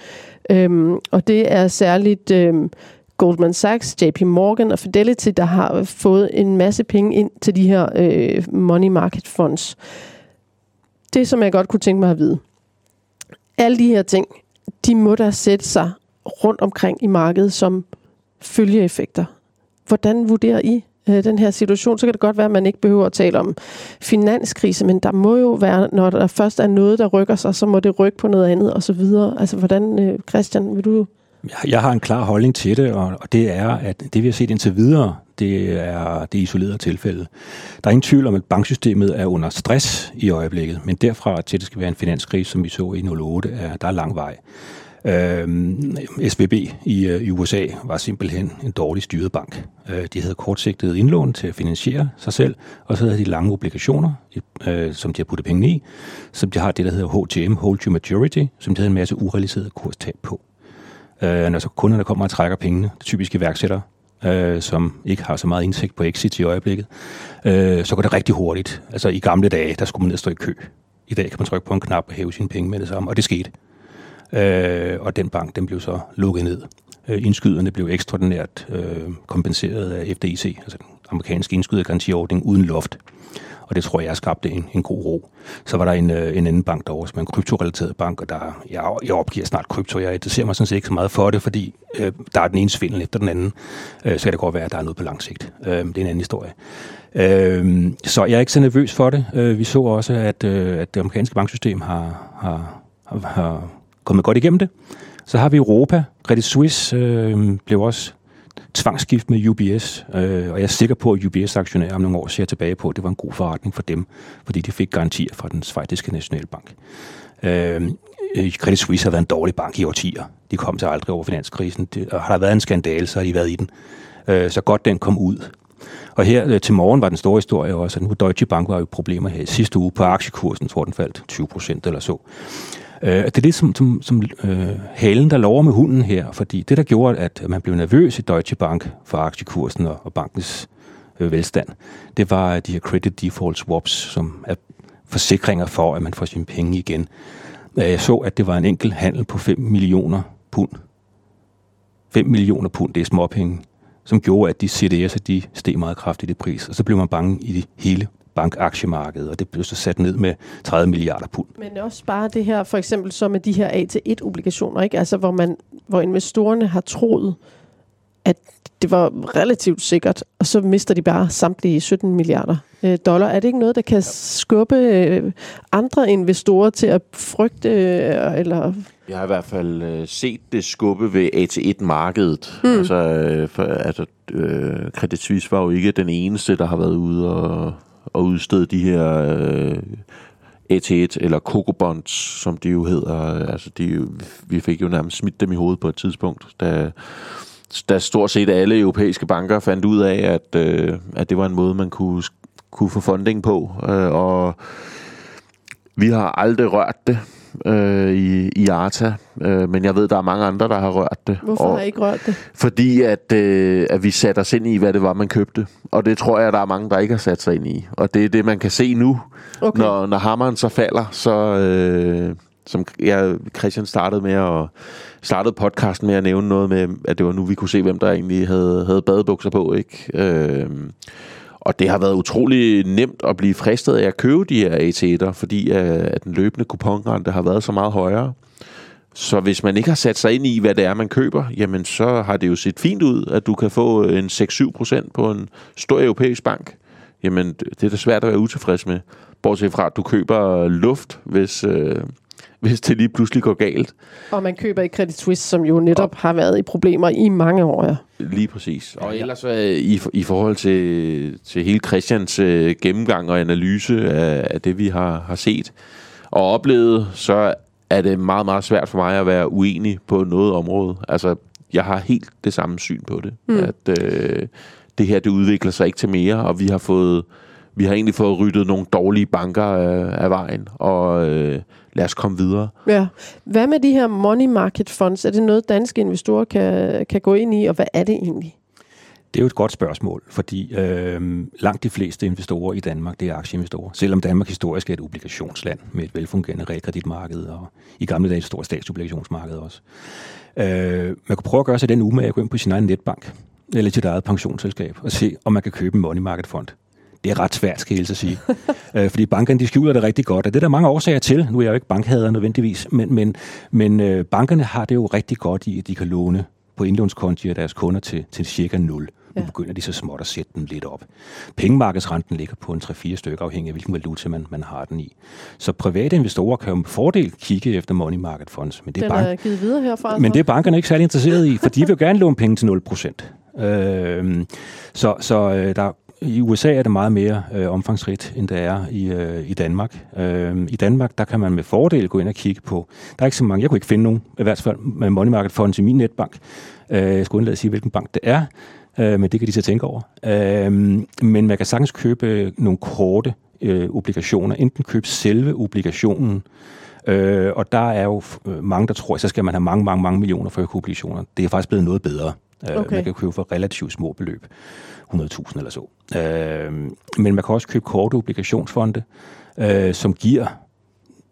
Speaker 1: Øhm, og det er særligt um, Goldman Sachs, JP Morgan og Fidelity, der har fået en masse penge ind til de her øh, money market funds. Det, som jeg godt kunne tænke mig at vide. Alle de her ting, de må da sætte sig rundt omkring i markedet som følgeeffekter. Hvordan vurderer I øh, den her situation, så kan det godt være, at man ikke behøver at tale om finanskrise, men der må jo være, når der først er noget, der rykker sig, så må det rykke på noget andet osv. Altså, hvordan, øh, Christian, vil du
Speaker 2: jeg har en klar holdning til det, og det er, at det vi har set indtil videre, det er det isolerede tilfælde. Der er ingen tvivl om, at banksystemet er under stress i øjeblikket, men derfra til, at det skal være en finanskrise, som vi så i 08, er, der er lang vej. Øhm, SVB i, øh, i USA var simpelthen en dårlig styret bank. Øh, de havde kortsigtet indlån til at finansiere sig selv, og så havde de lange obligationer, øh, som de har puttet penge i, som de har det, der hedder HTM, Hold to Maturity, som de havde en masse urealiserede kurstab på. Øh, når så kunderne kommer og trækker pengene, det typiske iværksættere, øh, som ikke har så meget indsigt på exit i øjeblikket, øh, så går det rigtig hurtigt. Altså i gamle dage, der skulle man ned og stå i kø. I dag kan man trykke på en knap og hæve sine penge med det samme, og det skete. Øh, og den bank, den blev så lukket ned. Øh, indskyderne blev ekstraordinært øh, kompenseret af FDIC, altså den amerikanske indskydergarantiordning uden loft og det tror jeg skabte en, en god ro. Så var der en, øh, en anden bank derovre, som er en kryptorelateret bank, og der, jeg, jeg opgiver snart krypto. Jeg interesserer mig sådan set ikke så meget for det, fordi øh, der er den ene svindel efter den anden. Øh, så kan det godt være, at der er noget på lang sigt. Øh, det er en anden historie. Øh, så jeg er ikke så nervøs for det. Øh, vi så også, at, øh, at det amerikanske banksystem har, har, har, har kommet godt igennem det. Så har vi Europa. Credit Suisse øh, blev også tvangsgift med UBS, øh, og jeg er sikker på, at UBS-aktionærer om nogle år ser tilbage på, at det var en god forretning for dem, fordi de fik garantier fra den svejtiske nationalbank. Øh, øh, Credit Suisse har været en dårlig bank i årtier. De kom til aldrig over finanskrisen. Det, og har der været en skandale, så har de været i den. Øh, så godt den kom ud. Og her øh, til morgen var den store historie også, at nu Deutsche Bank var jo problemer her i sidste uge på aktiekursen, tror den faldt 20 procent eller så. Øh, det er det som, som, som øh, halen, der lover med hunden her, fordi det, der gjorde, at man blev nervøs i Deutsche Bank for aktiekursen og, og bankens øh, velstand, det var de her credit default swaps, som er forsikringer for, at man får sine penge igen. Øh, jeg så, at det var en enkelt handel på 5 millioner pund. 5 millioner pund, det er småpenge, som gjorde, at de CDS'er, de steg meget kraftigt i pris, og så blev man bange i det hele bankaktiemarkedet, og det blev så sat ned med 30 milliarder pund.
Speaker 1: Men også bare det her, for eksempel så med de her A1-obligationer, ikke? Altså, hvor, man, hvor investorerne har troet, at det var relativt sikkert, og så mister de bare samtlige 17 milliarder øh, dollar. Er det ikke noget, der kan skubbe øh, andre investorer til at frygte? Øh, eller
Speaker 3: jeg har i hvert fald øh, set det skubbe ved A1-markedet. Mm. Altså, øh, for, altså øh, Credit Suisse var jo ikke den eneste, der har været ude og at udstede de her øh, AT1 eller Coco Bonds, som de jo hedder. Altså, de, vi fik jo nærmest smidt dem i hovedet på et tidspunkt, da, da stort set alle europæiske banker fandt ud af, at, øh, at det var en måde, man kunne, kunne få funding på. Øh, og vi har aldrig rørt det øh, i, i Arta, øh, men jeg ved, der er mange andre, der har rørt det.
Speaker 1: Hvorfor og, har I ikke rørt det?
Speaker 3: Fordi at, øh, at vi satte os ind i, hvad det var, man købte. Og det tror jeg, der er mange, der ikke har sat sig ind i. Og det er det, man kan se nu, okay. når, når hammeren så falder, så... Øh, som jeg, Christian startede med at startede podcasten med at nævne noget med, at det var nu, vi kunne se, hvem der egentlig havde, havde badebukser på, ikke? Øh, og det har været utrolig nemt at blive fristet af at købe de her AT1'er, fordi øh, at den løbende kuponrente har været så meget højere. Så hvis man ikke har sat sig ind i, hvad det er, man køber, jamen så har det jo set fint ud, at du kan få øh, en 6-7 procent på en stor europæisk bank. Jamen, det er da svært at være utilfreds med. Bortset fra, at du køber øh, luft, hvis, øh, hvis det lige pludselig går galt.
Speaker 1: Og man køber i Credit Suisse, som jo netop og, har været i problemer i mange år. Ja.
Speaker 3: Lige præcis. Og ellers øh, i, i forhold til, til hele Christians øh, gennemgang og analyse af, af det, vi har, har set og oplevet, så er det meget, meget svært for mig at være uenig på noget område. Altså, jeg har helt det samme syn på det. Mm. At øh, det her, det udvikler sig ikke til mere, og vi har fået vi har egentlig fået ryddet nogle dårlige banker af, af vejen, og øh, lad os komme videre.
Speaker 1: Ja. Hvad med de her money market funds? Er det noget, danske investorer kan, kan gå ind i, og hvad er det egentlig?
Speaker 2: Det er jo et godt spørgsmål, fordi øh, langt de fleste investorer i Danmark, det er aktieinvestorer. Selvom Danmark historisk er et obligationsland med et velfungerende realkreditmarked, og i gamle dage et stort statsobligationsmarked også. Øh, man kunne prøve at gøre sig den umage at gå ind på sin egen netbank, eller sit eget pensionsselskab, og se, om man kan købe en money market fund det er ret svært, skal jeg helst sige. *laughs* øh, fordi bankerne, de skjuler det rigtig godt, og det er der mange årsager til. Nu er jeg jo ikke bankhader nødvendigvis, men, men, men øh, bankerne har det jo rigtig godt i, at de kan låne på indlånskonti af deres kunder til, til cirka 0. Nu begynder de så småt at sætte den lidt op. Pengemarkedsrenten ligger på en 3-4 stykker, afhængig af hvilken valuta man, man har den i. Så private investorer kan jo med fordel kigge efter money market funds. Men det er,
Speaker 1: Den
Speaker 2: bank,
Speaker 1: er givet videre herfra.
Speaker 2: men
Speaker 1: så.
Speaker 2: det er bankerne ikke særlig interesseret i, for de vil jo gerne låne penge til 0%. Øh, så så øh, der, i USA er det meget mere øh, omfangsrigt, end det er i, øh, i Danmark. Øh, I Danmark, der kan man med fordel gå ind og kigge på. Der er ikke så mange, jeg kunne ikke finde nogen, i hvert fald med money market funds i min netbank. Øh, jeg skulle undlade at sige, hvilken bank det er, øh, men det kan de så tænke over. Øh, men man kan sagtens købe nogle korte øh, obligationer. Enten købe selve obligationen, Øh, og der er jo øh, mange, der tror, at så skal man have mange, mange, mange millioner for at obligationer. Det er faktisk blevet noget bedre. Øh,
Speaker 1: Okay.
Speaker 2: Man kan købe for relativt små beløb. 100.000 eller så. Øh, men man kan også købe korte obligationsfonde, øh, som giver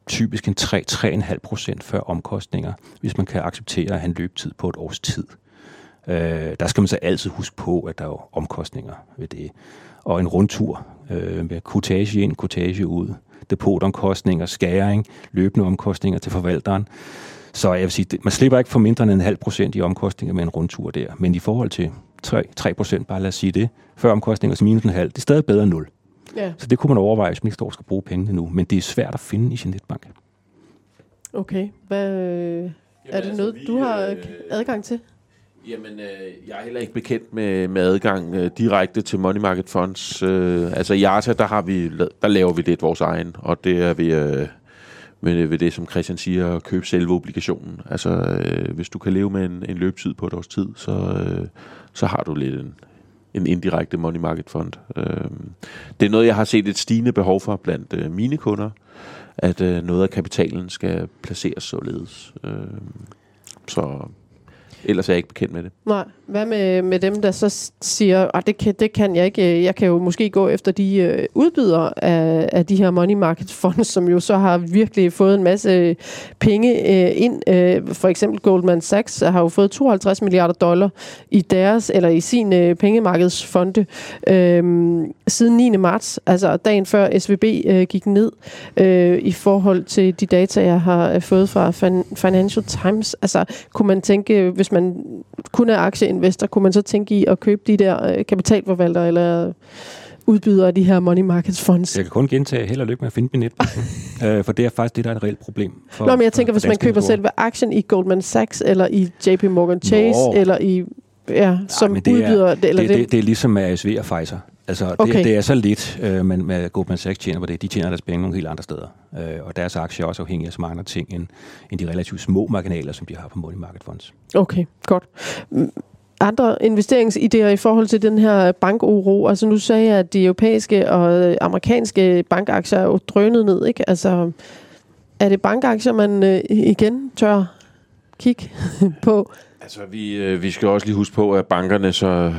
Speaker 2: typisk en 3-3,5 procent før omkostninger, hvis man kan acceptere at have en løbetid på et års tid. Øh, der skal man så altid huske på, at der er jo omkostninger ved det. Og en rundtur øh, med kortage ind, kortage ud, depotomkostninger, skæring, løbende omkostninger til forvalteren. Så jeg vil sige, man slipper ikke for mindre end en halv procent i omkostninger med en rundtur der. Men i forhold til 3, 3 procent, bare lad os sige det, før omkostninger så minus en halv, det er stadig bedre end 0.
Speaker 1: Ja,
Speaker 2: Så det kunne man overveje, hvis man ikke står og skal bruge pengene nu. Men det er svært at finde i sin netbank.
Speaker 1: okay. Hvad, øh, er det noget, du har øh, adgang til?
Speaker 3: Jamen, øh, jeg er heller ikke bekendt med, med adgang øh, direkte til money market funds. Øh, altså i Arta, der, har vi, der laver vi lidt vores egen, og det er ved, øh, med, øh, ved det, som Christian siger, at købe selve obligationen. Altså, øh, hvis du kan leve med en, en løbetid på et års tid, så, øh, så har du lidt en, en indirekte money market fund. Øh, det er noget, jeg har set et stigende behov for blandt øh, mine kunder, at øh, noget af kapitalen skal placeres således. Øh, så ellers er jeg ikke bekendt med det.
Speaker 1: Nej, hvad med, med dem, der så siger, at det kan, det kan jeg ikke, øh, jeg kan jo måske gå efter de øh, udbydere af, af de her money market funds, som jo så har virkelig fået en masse øh, penge øh, ind. Øh, for eksempel Goldman Sachs har jo fået 52 milliarder dollar i deres, eller i sin øh, pengemarkedsfonde øh, siden 9. marts, altså dagen før SVB øh, gik ned øh, i forhold til de data, jeg har øh, fået fra Fin- Financial Times. Altså, kunne man tænke, hvis man kun er aktieinvestor, kunne man så tænke i at købe de der øh, kapitalforvaltere eller udbydere af de her money markets funds?
Speaker 2: Jeg kan kun gentage held og lykke med at finde netbank. *laughs* øh, for det er faktisk det, der er et reelt problem. For,
Speaker 1: Nå, men jeg tænker, hvis man køber selve aktien i Goldman Sachs, eller i JP Morgan Chase,
Speaker 2: Nå.
Speaker 1: eller i, ja, som
Speaker 2: det er-
Speaker 1: udbyder, det, eller
Speaker 2: det,
Speaker 1: det,
Speaker 2: det, det er ligesom ASV og Pfizer. Altså,
Speaker 1: Okay.
Speaker 2: det, det er så lidt, øh, men med Goldman Sachs tjener på det. De tjener deres penge nogle helt andre steder. Øh, og deres aktier er også afhængige af så mange andre ting, end, end de relativt små marginaler, som de har på money market funds.
Speaker 1: Okay, godt. Mm, andre investeringsidéer i forhold til den her bankuro? Altså nu sagde jeg, at de europæiske og øh, amerikanske bankaktier er jo drønet ned, ikke? Altså, er det bankaktier, man øh, igen tør kigge *laughs* på?
Speaker 3: Altså, vi, øh, vi skal også lige huske på, at bankerne så,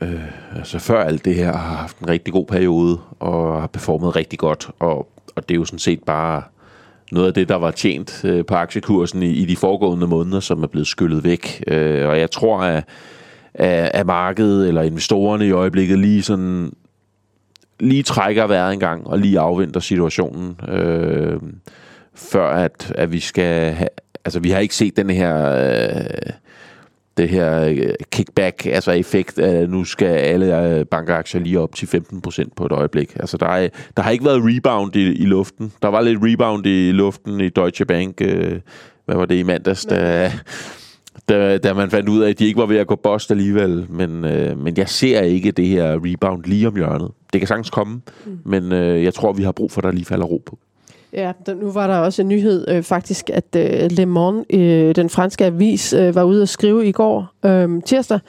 Speaker 3: øh, altså før alt det her har haft en rigtig god periode og har performet rigtig godt. Og, og det er jo sådan set bare noget af det, der var tjent øh, på aktiekursen i, i de foregående måneder, som er blevet skyllet væk. Øh, og jeg tror, at, at, at markedet eller investorerne i øjeblikket lige sådan lige trækker vejret en gang og lige afventer situationen, øh, før at, at vi skal have, altså vi har ikke set den her øh, det her øh, kickback, altså effekt, at nu skal alle øh, bankaktier lige op til 15% på et øjeblik. Altså der, er, der har ikke været rebound i, i luften. Der var lidt rebound i luften i Deutsche Bank, øh, hvad var det i mandags, da, da, da man fandt ud af, at de ikke var ved at gå bost alligevel. Men, øh, men jeg ser ikke det her rebound lige om hjørnet. Det kan sagtens komme, mm. men øh, jeg tror, vi har brug for, at der lige falder ro på.
Speaker 1: Ja, der, nu var der også en nyhed øh, faktisk, at øh, Le Monde, øh, den franske avis, øh, var ude at skrive i går øh, tirsdag,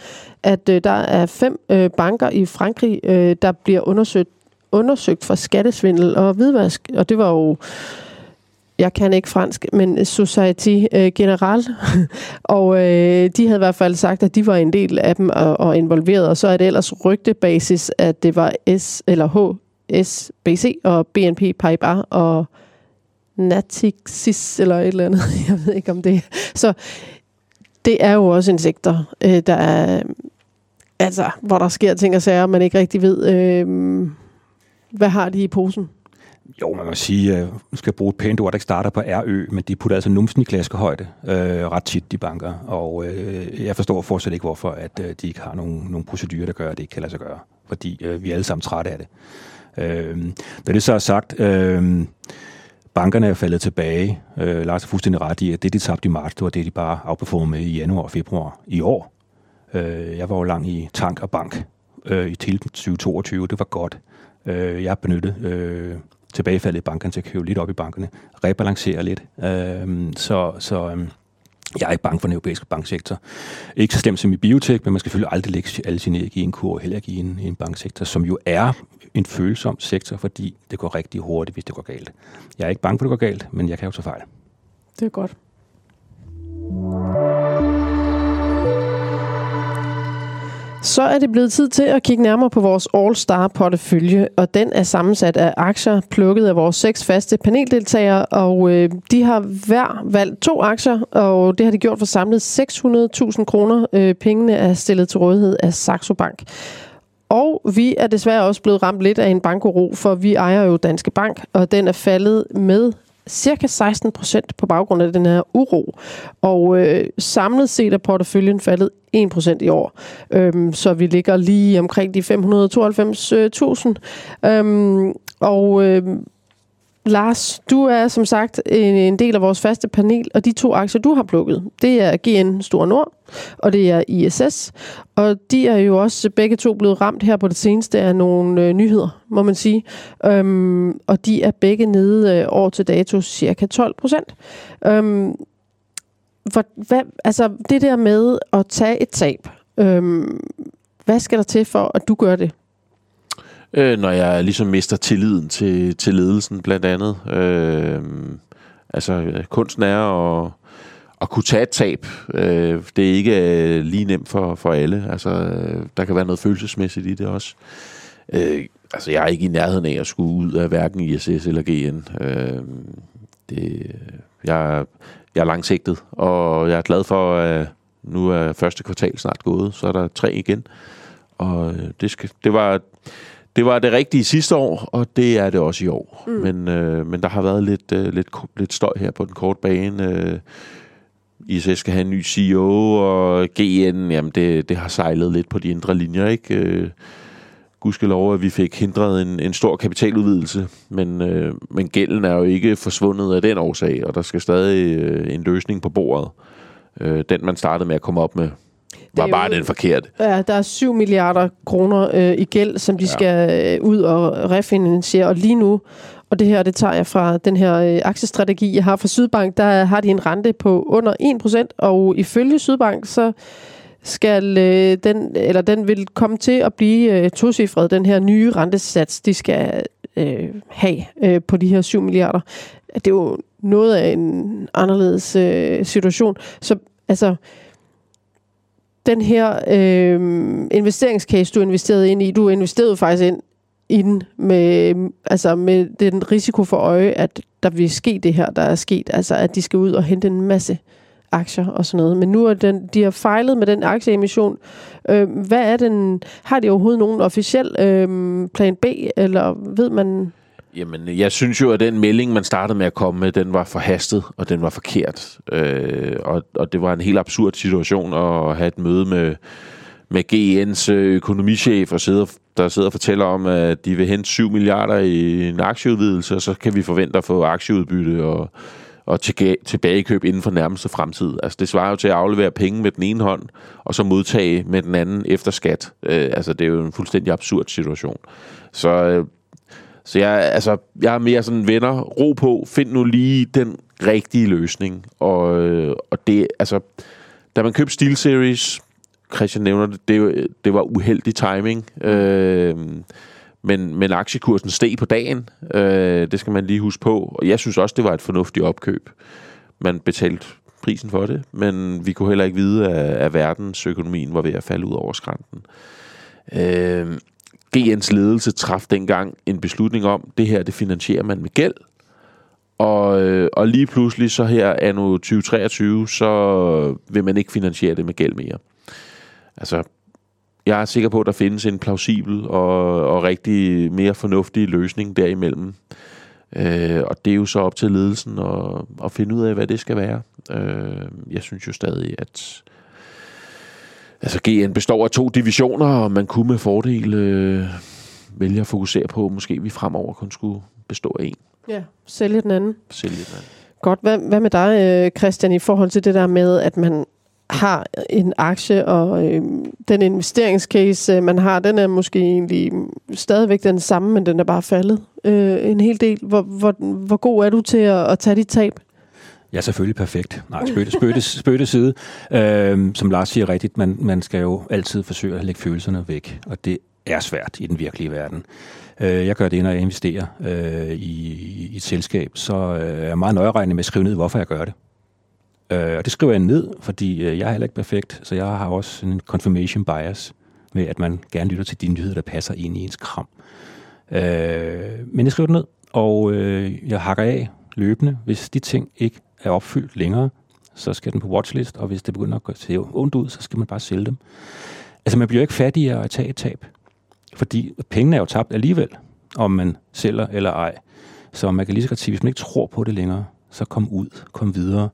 Speaker 1: at øh, der er fem øh, banker i Frankrig, øh, der bliver undersøgt, undersøgt for skattesvindel og hvidvask. Og det var jo, jeg kan ikke fransk, men Society øh, General. *laughs* og øh, de havde i hvert fald sagt, at de var en del af dem og, og involveret. Og så er det ellers rygtebasis, at det var S eller H, SBC og BNP Paribas og Natixis eller et eller andet. *laughs* Jeg ved ikke om det. Så det er jo også insekter, øh, der er, altså, hvor der sker ting og sager, man ikke rigtig ved, øh, hvad har de i posen.
Speaker 2: Jo, man kan sige, at nu skal jeg bruge et pænt ord, der ikke starter på RØ, men de putter altså numsen i klaskehøjde øh, ret tit, de banker. Og øh, jeg forstår fortsat ikke, hvorfor at, øh, de ikke har nogen, nogen procedurer, der gør, at det ikke kan lade sig gøre. Fordi øh, vi er alle sammen trætte af det. Øh, da det så er sagt, øh, bankerne er faldet tilbage. Øh, Lars er fuldstændig ret i, at det, de tabte i marts, det var det, de bare outperformede med i januar og februar i år. Øh, jeg var jo lang i tank og bank øh, i til 2022. Det var godt. Øh, jeg har benyttet øh, tilbagefaldet i bankerne til at købe lidt op i bankerne, rebalancere lidt. Øh, så så øh, jeg er ikke bange for den europæiske banksektor. Ikke så slemt som i biotech, men man skal selvfølgelig aldrig lægge alle sine æg i en kur, heller ikke i en, i en banksektor, som jo er en følsom sektor, fordi det går rigtig hurtigt, hvis det går galt. Jeg er ikke bange for, at det går galt, men jeg kan jo tage fejl.
Speaker 1: Det er godt. Så er det blevet tid til at kigge nærmere på vores All-Star portefølje, og den er sammensat af aktier, plukket af vores seks faste paneldeltagere, og øh, de har hver valgt to aktier, og det har de gjort for samlet 600.000 kroner. Øh, pengene er stillet til rådighed af Saxo Bank. Og vi er desværre også blevet ramt lidt af en bankoro, for vi ejer jo Danske Bank, og den er faldet med cirka 16 procent på baggrund af den her uro. Og øh, samlet set er porteføljen faldet 1 procent i år. Øhm, så vi ligger lige omkring de 592.000. Øh, øhm, og øh, Lars, du er som sagt en, en del af vores faste panel, og de to aktier, du har plukket, det er GN Stor Nord, og det er ISS. Og de er jo også begge to blevet ramt her på det seneste af nogle øh, nyheder, må man sige. Øhm, og de er begge nede øh, år til dato cirka 12 procent. Øhm, for, hvad, altså det der med at tage et tab, øhm, hvad skal der til for, at du gør det?
Speaker 3: Øh, når jeg ligesom mister tilliden til, til ledelsen blandt andet. Øh, altså kunsten er at, at kunne tage et tab. Øh, det er ikke øh, lige nemt for, for alle. Altså, der kan være noget følelsesmæssigt i det også. Øh, altså, jeg er ikke i nærheden af at skulle ud af hverken ISS eller GN. Øh, det, jeg, jeg er langsigtet, og jeg er glad for, at nu er første kvartal snart gået, så er der tre igen. Og øh, det, skal, det var det var det rigtige sidste år, og det er det også i år. Mm. Men, øh, men der har været lidt, øh, lidt, lidt støj her på den korte bane. Øh, ISS skal have en ny CEO, og GN, jamen det, det har sejlet lidt på de indre linjer, ikke? Øh, gudskelov, at vi fik hindret en, en stor kapitaludvidelse, men, øh, men gælden er jo ikke forsvundet af den årsag, og der skal stadig øh, en løsning på bordet. Øh, den, man startede med at komme op med, var bare den forkerte.
Speaker 1: Ja, der er 7 milliarder kroner øh, i gæld, som de ja. skal øh, ud og refinansiere. Og lige nu, og det her, det tager jeg fra den her øh, aktiestrategi, jeg har fra Sydbank, der har de en rente på under 1%, og ifølge Sydbank, så skal øh, den, eller den vil komme til at blive øh, tocifret, den her nye rentesats, de skal øh, have øh, på de her 7 milliarder. Det er jo noget af en anderledes øh, situation. Så altså, den her øh, investeringscase, du investerede ind i, du investerede faktisk ind i den med, altså med den risiko for øje, at der vil ske det her, der er sket, altså at de skal ud og hente en masse aktier og sådan noget. Men nu er den, de har fejlet med den aktieemission. Øh, hvad er den? Har de overhovedet nogen officiel øh, plan B, eller ved man...
Speaker 3: Jamen, jeg synes jo, at den melding, man startede med at komme med, den var forhastet, og den var forkert. Øh, og, og det var en helt absurd situation at have et møde med, med GN's øh, økonomichef, og sidde, der sidder og fortæller om, at de vil hente 7 milliarder i en aktieudvidelse, og så kan vi forvente at få aktieudbytte og, og tilbagekøb inden for nærmeste fremtid. Altså, det svarer jo til at aflevere penge med den ene hånd, og så modtage med den anden efter skat. Øh, altså, det er jo en fuldstændig absurd situation. Så øh, så jeg, altså, jeg er mere sådan, venner, ro på, find nu lige den rigtige løsning. Og, øh, og det, altså, da man købte SteelSeries, Christian nævner det, det, det var uheldig timing. Øh, men, men aktiekursen steg på dagen. Øh, det skal man lige huske på. Og jeg synes også, det var et fornuftigt opkøb. Man betalte prisen for det, men vi kunne heller ikke vide, at, at verdensøkonomien var ved at falde ud over skrænten. Øh, GN's ledelse traf dengang en beslutning om, det her det finansierer man med gæld. Og, øh, og lige pludselig så her anno 2023, så vil man ikke finansiere det med gæld mere. Altså, jeg er sikker på, at der findes en plausibel og, og rigtig mere fornuftig løsning derimellem. Øh, og det er jo så op til ledelsen at, at finde ud af, hvad det skal være. Øh, jeg synes jo stadig, at altså GN består af to divisioner, og man kunne med fordel øh, vælge at fokusere på, måske vi fremover kun skulle bestå af en.
Speaker 1: Ja, sælge den anden.
Speaker 3: Sælge den anden.
Speaker 1: Godt. Hvad, hvad med dig, øh, Christian, i forhold til det der med, at man har en aktie, og øh, den investeringscase, øh, man har, den er måske egentlig stadigvæk den samme, men den er bare faldet øh, en hel del. Hvor, hvor, hvor god er du til at, at tage dit tab?
Speaker 2: Ja, selvfølgelig perfekt. Nej, spøtte, spøtte, spøtte side. Øhm, som Lars siger rigtigt, man, man skal jo altid forsøge at lægge følelserne væk, og det er svært i den virkelige verden. Øh, jeg gør det, når jeg investerer øh, i, i et selskab, så øh, er jeg meget nøjeregnende med at skrive ned, hvorfor jeg gør det. Øh, og det skriver jeg ned, fordi øh, jeg er heller ikke perfekt, så jeg har også en confirmation bias med, at man gerne lytter til de nyheder, der passer ind i ens kram. Øh, men jeg skriver det ned, og øh, jeg hakker af løbende. Hvis de ting ikke er opfyldt længere, så skal den på watchlist, og hvis det begynder at se ondt ud, så skal man bare sælge dem. Altså, man bliver ikke fattigere at tage et tab, fordi pengene er jo tabt alligevel, om man sælger eller ej. Så man kan lige så godt sige, hvis man ikke tror på det længere, så kom ud, kom videre.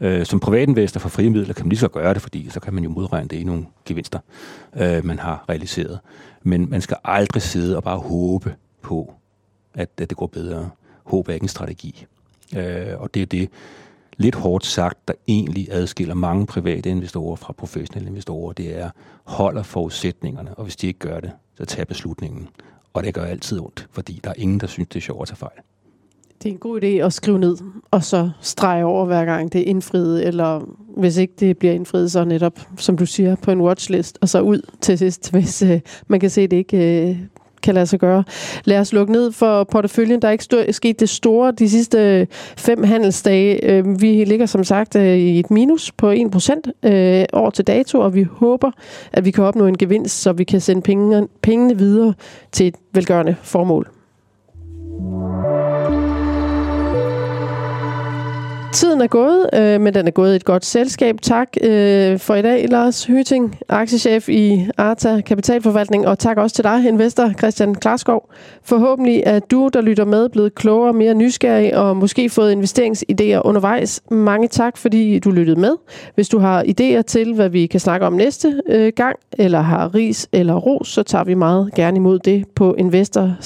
Speaker 2: Øh, som privatinvestor for frie midler kan man lige så gøre det, fordi så kan man jo modregne det i nogle gevinster, øh, man har realiseret. Men man skal aldrig sidde og bare håbe på, at, at det går bedre. Håb er ikke en strategi. Øh, og det er det, lidt hårdt sagt, der egentlig adskiller mange private investorer fra professionelle investorer. Det er, holder forudsætningerne, og hvis de ikke gør det, så tager beslutningen. Og det gør altid ondt, fordi der er ingen, der synes, det er sjovt at tage fejl.
Speaker 1: Det er en god idé at skrive ned, og så strege over hver gang det er indfriet, eller hvis ikke det bliver indfriet, så netop, som du siger, på en watchlist, og så ud til sidst, hvis øh, man kan se, at det ikke øh, kan lade sig gøre. Lad os lukke ned for porteføljen. Der er ikke sket det store de sidste øh, fem handelsdage. Øh, vi ligger som sagt øh, i et minus på 1% øh, år til dato, og vi håber, at vi kan opnå en gevinst, så vi kan sende pengene videre til et velgørende formål. Tiden er gået, øh, men den er gået i et godt selskab. Tak øh, for i dag, Lars Hyting, aktiechef i Arta Kapitalforvaltning, og tak også til dig, investor Christian Klarskov. Forhåbentlig er du, der lytter med, blevet klogere, mere nysgerrig og måske fået investeringsidéer undervejs. Mange tak, fordi du lyttede med. Hvis du har idéer til, hvad vi kan snakke om næste øh, gang, eller har ris eller ros, så tager vi meget gerne imod det på investor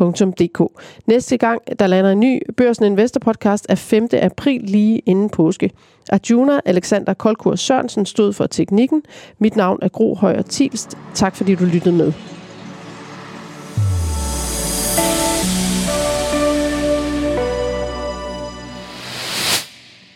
Speaker 1: www.børsen.dk. Næste gang, der lander en ny Børsen Investor podcast er 5. april lige inden påske. Arjuna Alexander Kolkur Sørensen stod for teknikken. Mit navn er Gro Højer Tilst. Tak fordi du lyttede med.